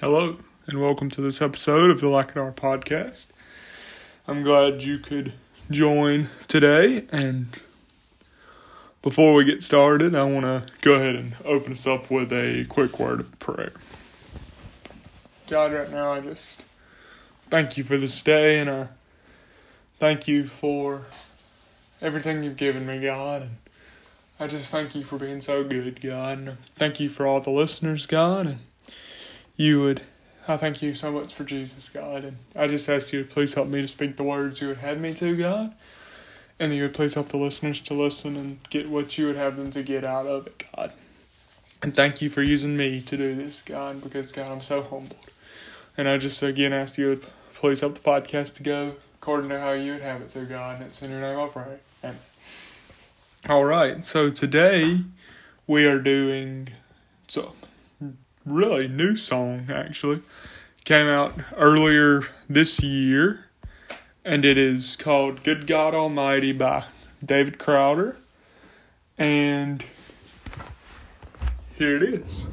Hello, and welcome to this episode of the Lackadar podcast. I'm glad you could join today. And before we get started, I want to go ahead and open us up with a quick word of prayer. God, right now, I just thank you for this day, and I thank you for everything you've given me, God. And I just thank you for being so good, God. And thank you for all the listeners, God. And you would. I thank you so much for Jesus, God, and I just ask you to please help me to speak the words you would have me to, God, and you would please help the listeners to listen and get what you would have them to get out of it, God. And thank you for using me to do this, God, because, God, I'm so humbled. And I just, again, ask you to please help the podcast to go according to how you would have it to, God, and it's in your name I pray. Amen. All right, so today we are doing so really new song actually. Came out earlier this year and it is called Good God Almighty by David Crowder. And here it is.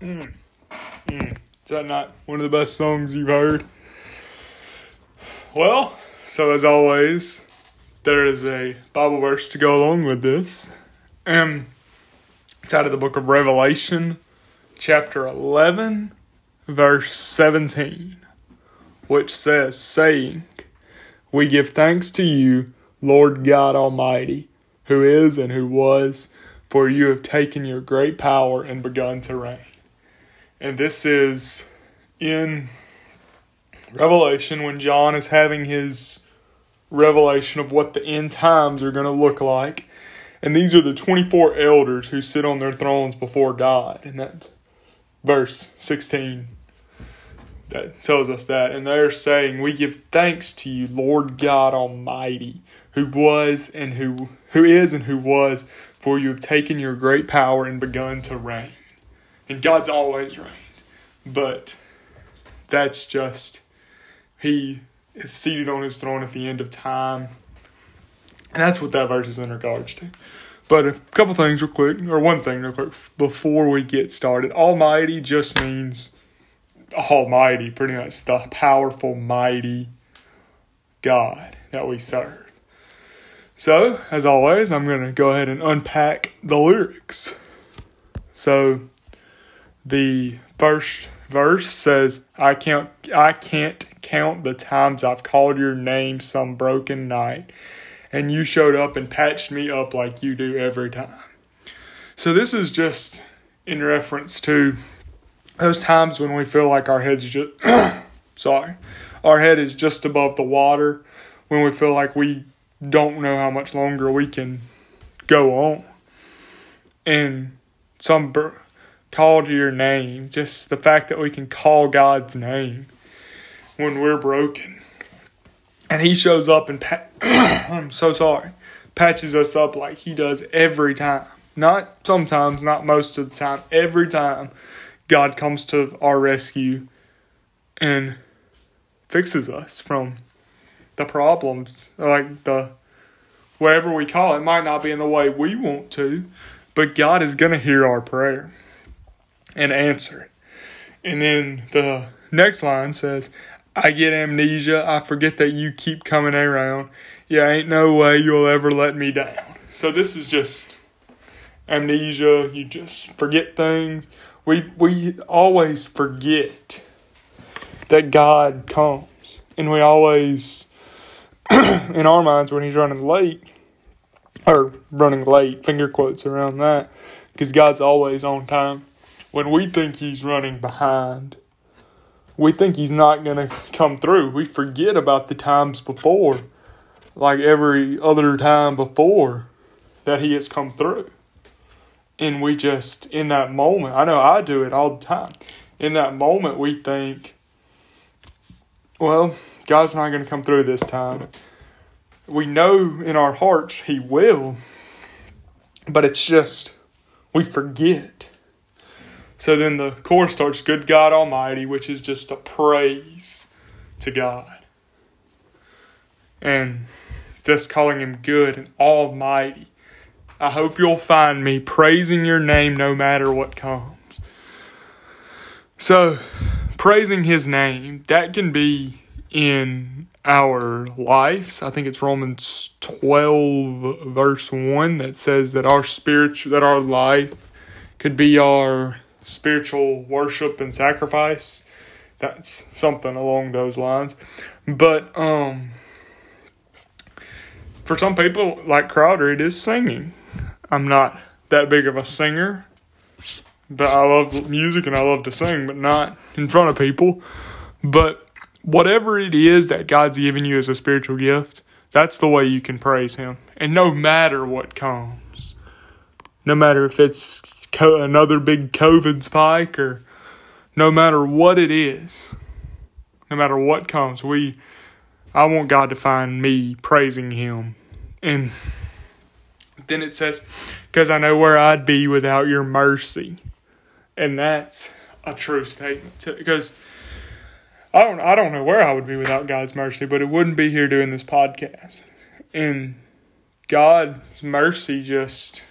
Mm. Mm. Is that not one of the best songs you've heard? Well, so as always, there is a Bible verse to go along with this. And it's out of the book of Revelation, chapter 11, verse 17, which says, saying, We give thanks to you, Lord God Almighty, who is and who was, for you have taken your great power and begun to reign and this is in Revelation when John is having his revelation of what the end times are going to look like. And these are the 24 elders who sit on their thrones before God. And that verse 16 that tells us that. And they're saying, We give thanks to you, Lord God Almighty, who was and who who is and who was, for you have taken your great power and begun to reign. And God's always right. But that's just he is seated on his throne at the end of time. And that's what that verse is in regards to. But a couple things real quick, or one thing real quick before we get started. Almighty just means Almighty, pretty much the powerful, mighty God that we serve. So, as always, I'm going to go ahead and unpack the lyrics. So, the first verse says, "I can't I can't count the times I've called your name some broken night, and you showed up and patched me up like you do every time." So this is just in reference to those times when we feel like our head's just sorry, our head is just above the water, when we feel like we don't know how much longer we can go on. And some call to your name, just the fact that we can call God's name when we're broken. And he shows up and I'm so sorry, patches us up like he does every time. Not sometimes, not most of the time, every time God comes to our rescue and fixes us from the problems, like the whatever we call it, might not be in the way we want to, but God is going to hear our prayer and answer. And then the next line says, I get amnesia. I forget that you keep coming around. Yeah, ain't no way you'll ever let me down. So this is just amnesia. You just forget things. We we always forget that God comes, and we always, in our minds, when He's running late, or running late, finger quotes around that, because God's always on time when we think he's running behind, we think he's not going to come through. We forget about the times before, like every other time before that he has come through. And we just, in that moment, I know I do it all the time. In that moment, we think, well, God's not going to come through this time. We know in our hearts he will, but it's just, we forget so then the chorus starts, Good God Almighty, which is just a praise to God. And just calling Him good and almighty. I hope you'll find me praising your name no matter what comes. So, praising His name, that can be in our lives. I think it's Romans 12 verse 1 that says that our spiritual that our life could be our spiritual worship and sacrifice. That's something along those lines. But um for some people like Crowder it is singing. I'm not that big of a singer. But I love music and I love to sing, but not in front of people. But whatever it is that God's given you as a spiritual gift, that's the way you can praise Him. And no matter what comes, no matter if it's co- another big COVID spike or no matter what it is, no matter what comes, we I want God to find me praising him. And then it says, because I know where I'd be without your mercy. And that's a true statement. Because I don't I don't know where I would be without God's mercy, but it wouldn't be here doing this podcast. And God's mercy just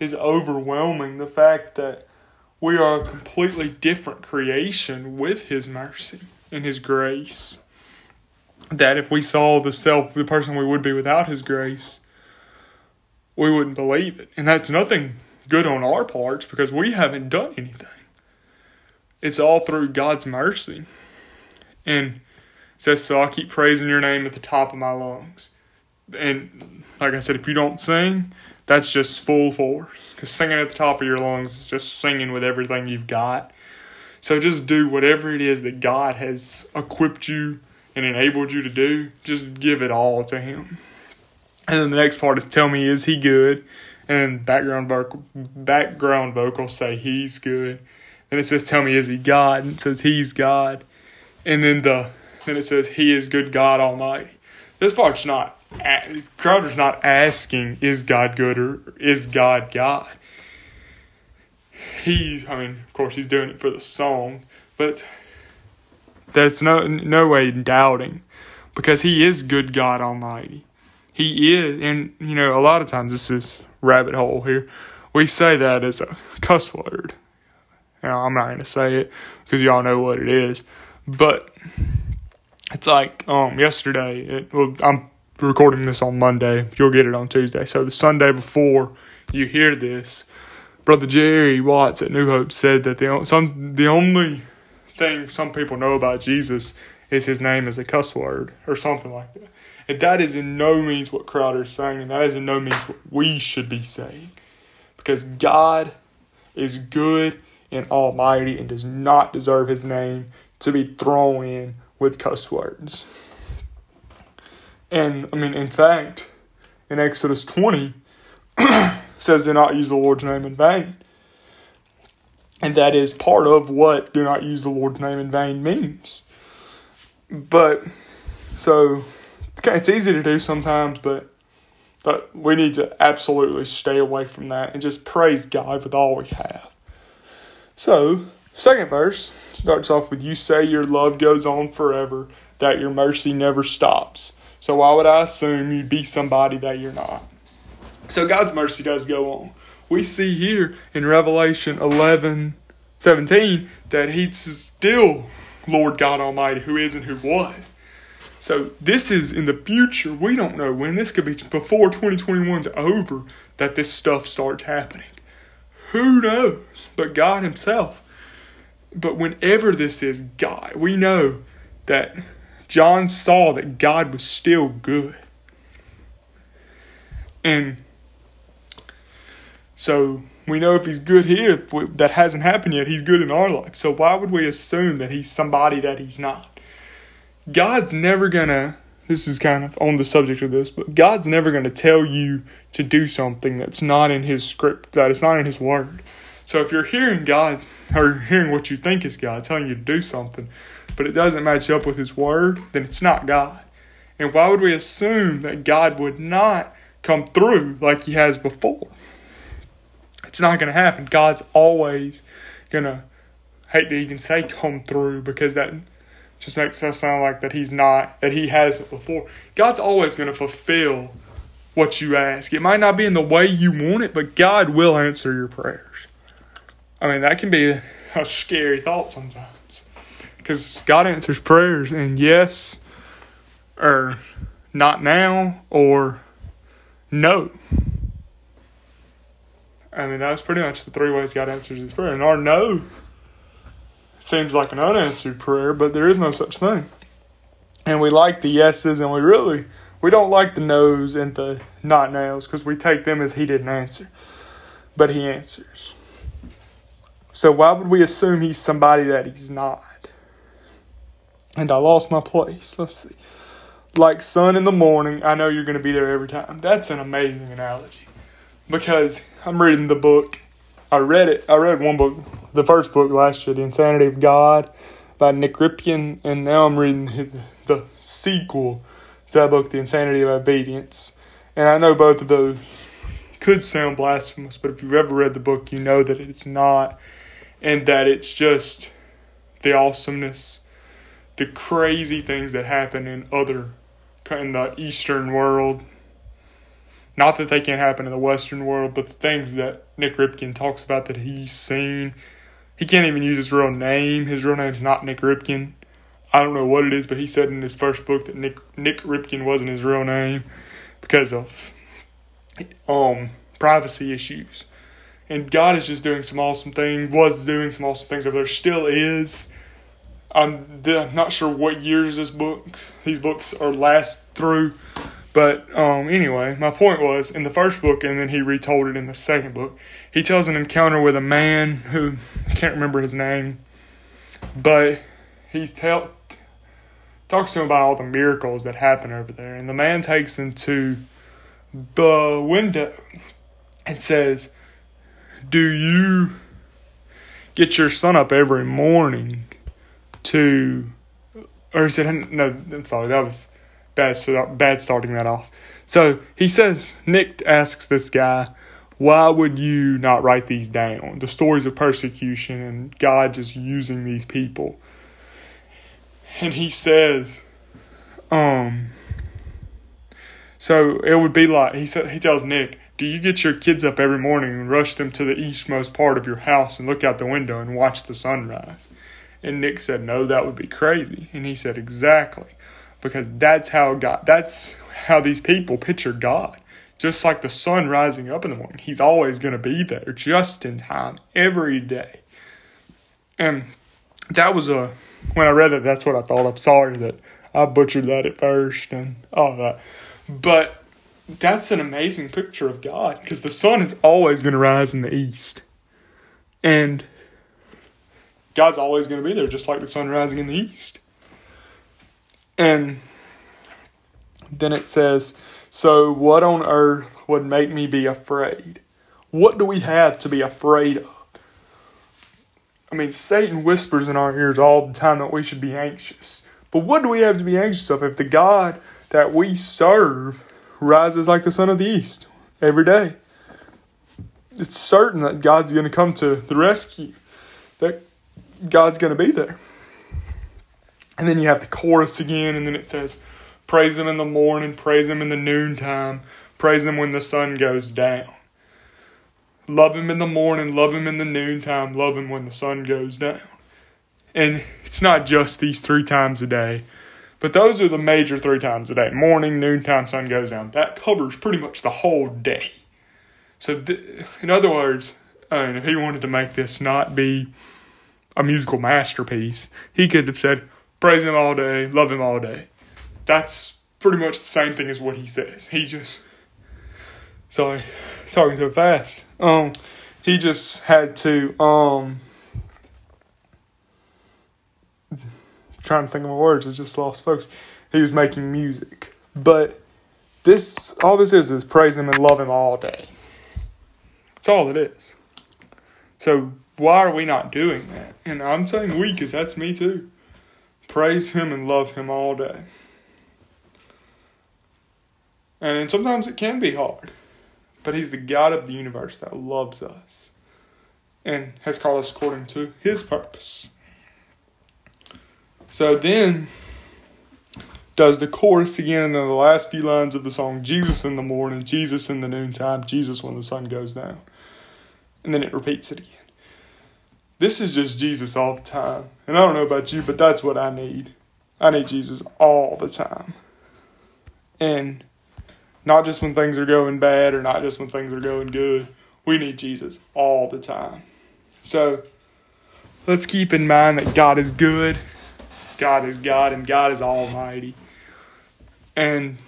is overwhelming. The fact that we are a completely different creation with His mercy and His grace. That if we saw the self, the person we would be without His grace, we wouldn't believe it. And that's nothing good on our parts because we haven't done anything. It's all through God's mercy. And it says, So I keep praising your name at the top of my lungs. And like I said, if you don't sing, that's just full force. Because singing at the top of your lungs is just singing with everything you've got. So just do whatever it is that God has equipped you and enabled you to do. Just give it all to Him. And then the next part is tell me, is He good? And background vocal, background vocals say He's good. Then it says, tell me, is He God? And it says He's God. And then the then it says He is good God Almighty. This part's not. Crowder's not asking, is God good or is God God? He, I mean, of course, he's doing it for the song, but that's no no way in doubting, because he is good God Almighty. He is, and you know, a lot of times this is rabbit hole here. We say that as a cuss word. Now, I'm not to say it because y'all know what it is, but it's like um yesterday. It, well, I'm recording this on Monday. You'll get it on Tuesday. So the Sunday before you hear this, Brother Jerry Watts at New Hope said that the some the only thing some people know about Jesus is his name is a cuss word or something like that. And that is in no means what Crowder is saying, and that is in no means what we should be saying. Because God is good and almighty and does not deserve his name to be thrown in with cuss words. And I mean, in fact, in Exodus 20, says do not use the Lord's name in vain. And that is part of what do not use the Lord's name in vain means. But, so, it's easy to do sometimes, but but we need to absolutely stay away from that and just praise God with all we have. So, second verse starts off with You say your love goes on forever, that your mercy never stops. So, why would I assume you'd be somebody that you're not? So God's mercy does go on. We see here in Revelation 11 17 that He's still Lord God Almighty, who is and who was. So this is in the future. We don't know when. This could be before 2021's over that this stuff starts happening. Who knows? But God Himself. But whenever this is God, we know that John saw that God was still good. And so we know if he's good here, that hasn't happened yet, he's good in our life. So why would we assume that he's somebody that he's not? God's never gonna, this is kind of on the subject of this, but God's never gonna tell you to do something that's not in his script, that is not in his word. So if you're hearing God, or hearing what you think is God telling you to do something, but it doesn't match up with his word, then it's not God. And why would we assume that God would not come through like he has before? It's not going to happen. God's always going to, hate to even say come through because that just makes us sound like that he's not, that he hasn't before. God's always going to fulfill what you ask. It might not be in the way you want it, but God will answer your prayers. I mean, that can be a, scary thought sometimes because God answers prayers, and yes, or not now, or no. I mean, that's pretty much the three ways God answers his prayer. And our no seems like an unanswered prayer, but there is no such thing. And we like the yeses, and we really we don't like the no's and the not no's because we take them as he didn't answer, but he answers. So why would we assume he's somebody that he's not? And I lost my place. Let's see. Like sun in the morning, I know you're going to be there every time. That's an amazing analogy because I'm reading the book. I read it. I read one book, the first book last year, The Insanity of God by Nick Ripken, and now I'm reading the sequel to that book, The Insanity of Obedience. And I know both of those could sound blasphemous, but if you've ever read the book, you know that it's not, and that it's just the awesomeness, the crazy things that happen in other in the Eastern world not that they can't happen in the Western world, but the things that Nick Ripken talks about that he's seen. He can't even use his real name. His real name's not Nick Ripken. I don't know what it is, but he said in his first book that Nick Nick Ripken wasn't his real name because of um privacy issues. And God is just doing some awesome things. Was doing some awesome things over there. Still is. I'm, I'm not sure what years this book these books are last through, but um, anyway, my point was in the first book, and then he retold it in the second book. He tells an encounter with a man who I can't remember his name, but he's tell talks to him about all the miracles that happen over there, and the man takes him to the window and says, "Do you get your son up every morning to?" Or he said, "No, I'm sorry, that was bad. So bad starting that off." So he says, Nick asks this guy, "Why would you not write these down? The stories of persecution and God just using these people." And he says, um, so it would be like he said. He tells Nick, "Do you get your kids up every morning and rush them to the eastmost part of your house and look out the window and watch the sunrise?" And Nick said, "No, that would be crazy." And he said, "Exactly, because that's how God. That's how these people picture God." Just like the sun rising up in the morning, he's always going to be there just in time every day. And that was a when I read it, that's what I thought. I'm sorry that I butchered that at first and all that. But that's an amazing picture of God because the sun is always going to rise in the east. And God's always going to be there, just like the sun rising in the east. And then it says, So what on earth would make me be afraid? What do we have to be afraid of? I mean, Satan whispers in our ears all the time that we should be anxious. But what do we have to be anxious of if the God that we serve rises like the sun of the east every day? It's certain that God's going to come to the rescue, that God's going to be there. And then you have the chorus again, and then it says, Praise Him in the morning, praise Him in the noontime, praise Him when the sun goes down. Love Him in the morning, love Him in the noontime, love Him when the sun goes down. And it's not just these three times a day, but those are the major three times a day morning, noontime, sun goes down. That covers pretty much the whole day. So, th- in other words, I mean, if he wanted to make this not be a musical masterpiece, he could have said, Praise him all day, love him all day. That's pretty much the same thing as what he says. He just, sorry, talking so fast. Um, he just had to, um, trying to think of my words. It's just lost folks. He was making music, but this all this is is praise him and love him all day. That's all it is. So why are we not doing that? And I'm saying we because that's me too. Praise him and love him all day. And sometimes it can be hard. But he's the God of the universe that loves us and has called us according to his purpose. So then does the chorus again and the last few lines of the song Jesus in the morning, Jesus in the noontime, Jesus when the sun goes down. And then it repeats it again. This is just Jesus all the time. And I don't know about you, but that's what I need. I need Jesus all the time. And not just when things are going bad or not just when things are going good. We need Jesus all the time. So let's keep in mind that God is good God is God and God is Almighty. And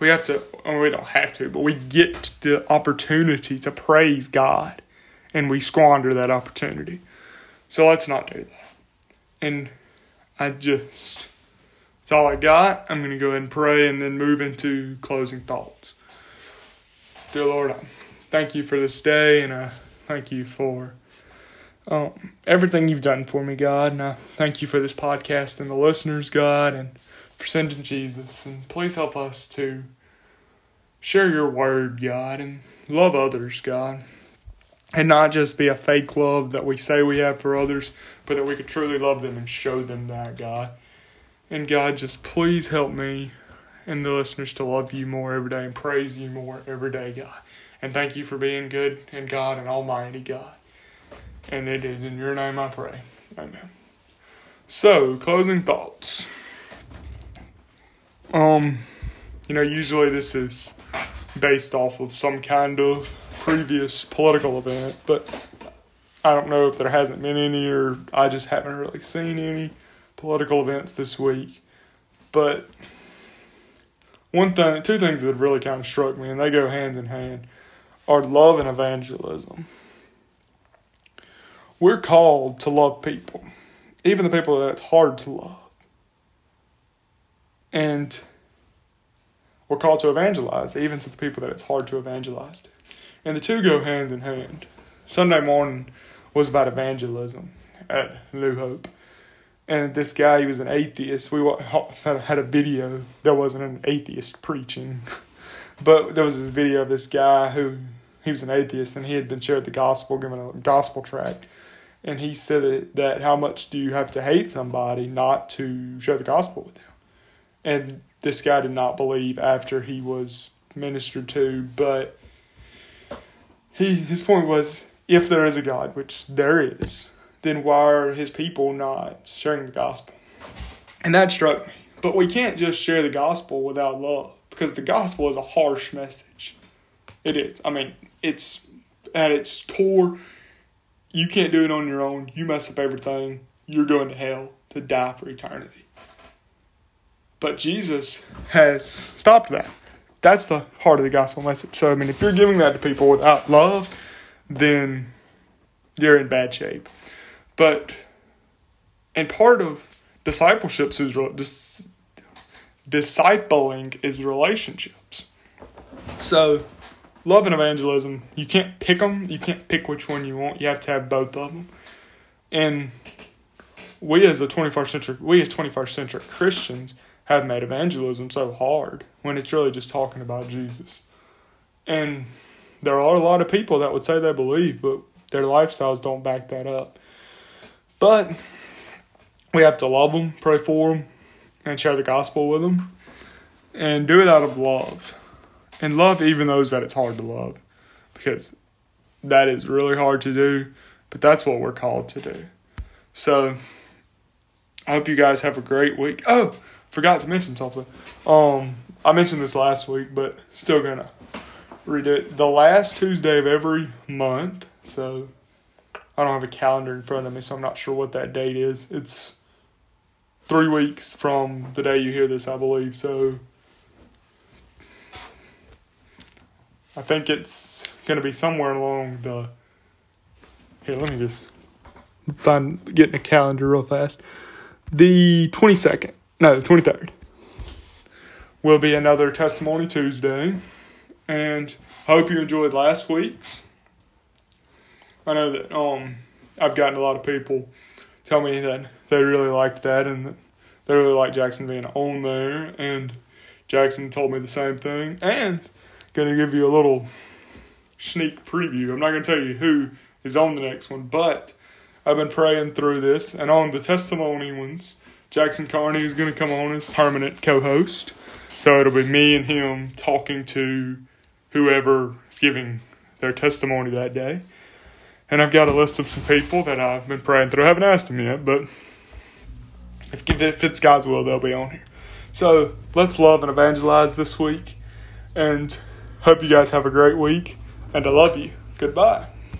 we have to, well, we don't have to, but we get the opportunity to praise God and we squander that opportunity. So let's not do that. And I just, that's all I got. I'm going to go ahead and pray and then move into closing thoughts. Dear Lord, I thank you for this day and I thank you for um, everything you've done for me, God. And I thank you for this podcast and the listeners, God, and for sending Jesus. And please help us to share your word, God, and love others, God. And not just be a fake love that we say we have for others, but that we could truly love them and show them that, God. And God, just please help me and the listeners to love you more every day and praise you more every day, God. And thank you for being good and God and Almighty God. And it is in your name I pray. Amen. So, closing thoughts. Um, you know, usually this is based off of some kind of previous political event, but I don't know if there hasn't been any or I just haven't really seen any political events this week. But one thing, two things that really kind of struck me, and they go hand in hand, are love and evangelism we're called to love people, even the people that it's hard to love. And we're called to evangelize, even to the people that it's hard to evangelize. And the two go hand in hand. Sunday morning was about evangelism at New Hope. And this guy, he was an atheist. We had a video. There wasn't an atheist preaching. But there was this video of this guy who, he was an atheist and he had been shared the gospel, given a gospel tract. And he said that how much do you have to hate somebody not to share the gospel with them? And this guy did not believe after he was ministered to, but he his point was if there is a God, which there is, then why are his people not sharing the gospel? And that struck me. But we can't just share the gospel without love because the gospel is a harsh message. It is. I mean, it's at its core, you can't do it on your own. You mess up everything, you're going to hell to die for eternity. But Jesus has stopped that. That's the heart of the gospel message. So, I mean, if you're giving that to people without love, then you're in bad shape. But, and part of discipleship is dis, discipling is relationships. So, love and evangelism, you can't pick them. You can't pick which one you want. You have to have both of them. And we as a 21st century, we as 21st century Christians have made evangelism so hard when it's really just talking about Jesus. And there are a lot of people that would say they believe, but their lifestyles don't back that up. But we have to love them, pray for them, and share the gospel with them, and do it out of love. And love even those that it's hard to love, because that is really hard to do, but that's what we're called to do. So, I hope you guys have a great week. Oh, forgot to mention something. Um, I mentioned this last week, but still gonna read it. The last Tuesday of every month. So I don't have a calendar in front of me, so I'm not sure what that date is. It's three weeks from the day you hear this, I believe. So I think it's gonna be somewhere along the. Here, let me just find getting a calendar real fast. The twenty second. No, the 23rd will be another Testimony Tuesday. And hope you enjoyed last week's. I know that um I've gotten a lot of people tell me that they really liked that and that they really like Jackson being on there. And Jackson told me the same thing. And gonna give you a little sneak preview. I'm not gonna tell you who is on the next one, but I've been praying through this and on the testimony ones Jackson Carney is going to come on as permanent co host. So it'll be me and him talking to whoever is giving their testimony that day. And I've got a list of some people that I've been praying through. I haven't asked them yet, but if, if it's God's will, they'll be on here. So let's love and evangelize this week. And hope you guys have a great week. And I love you. Goodbye.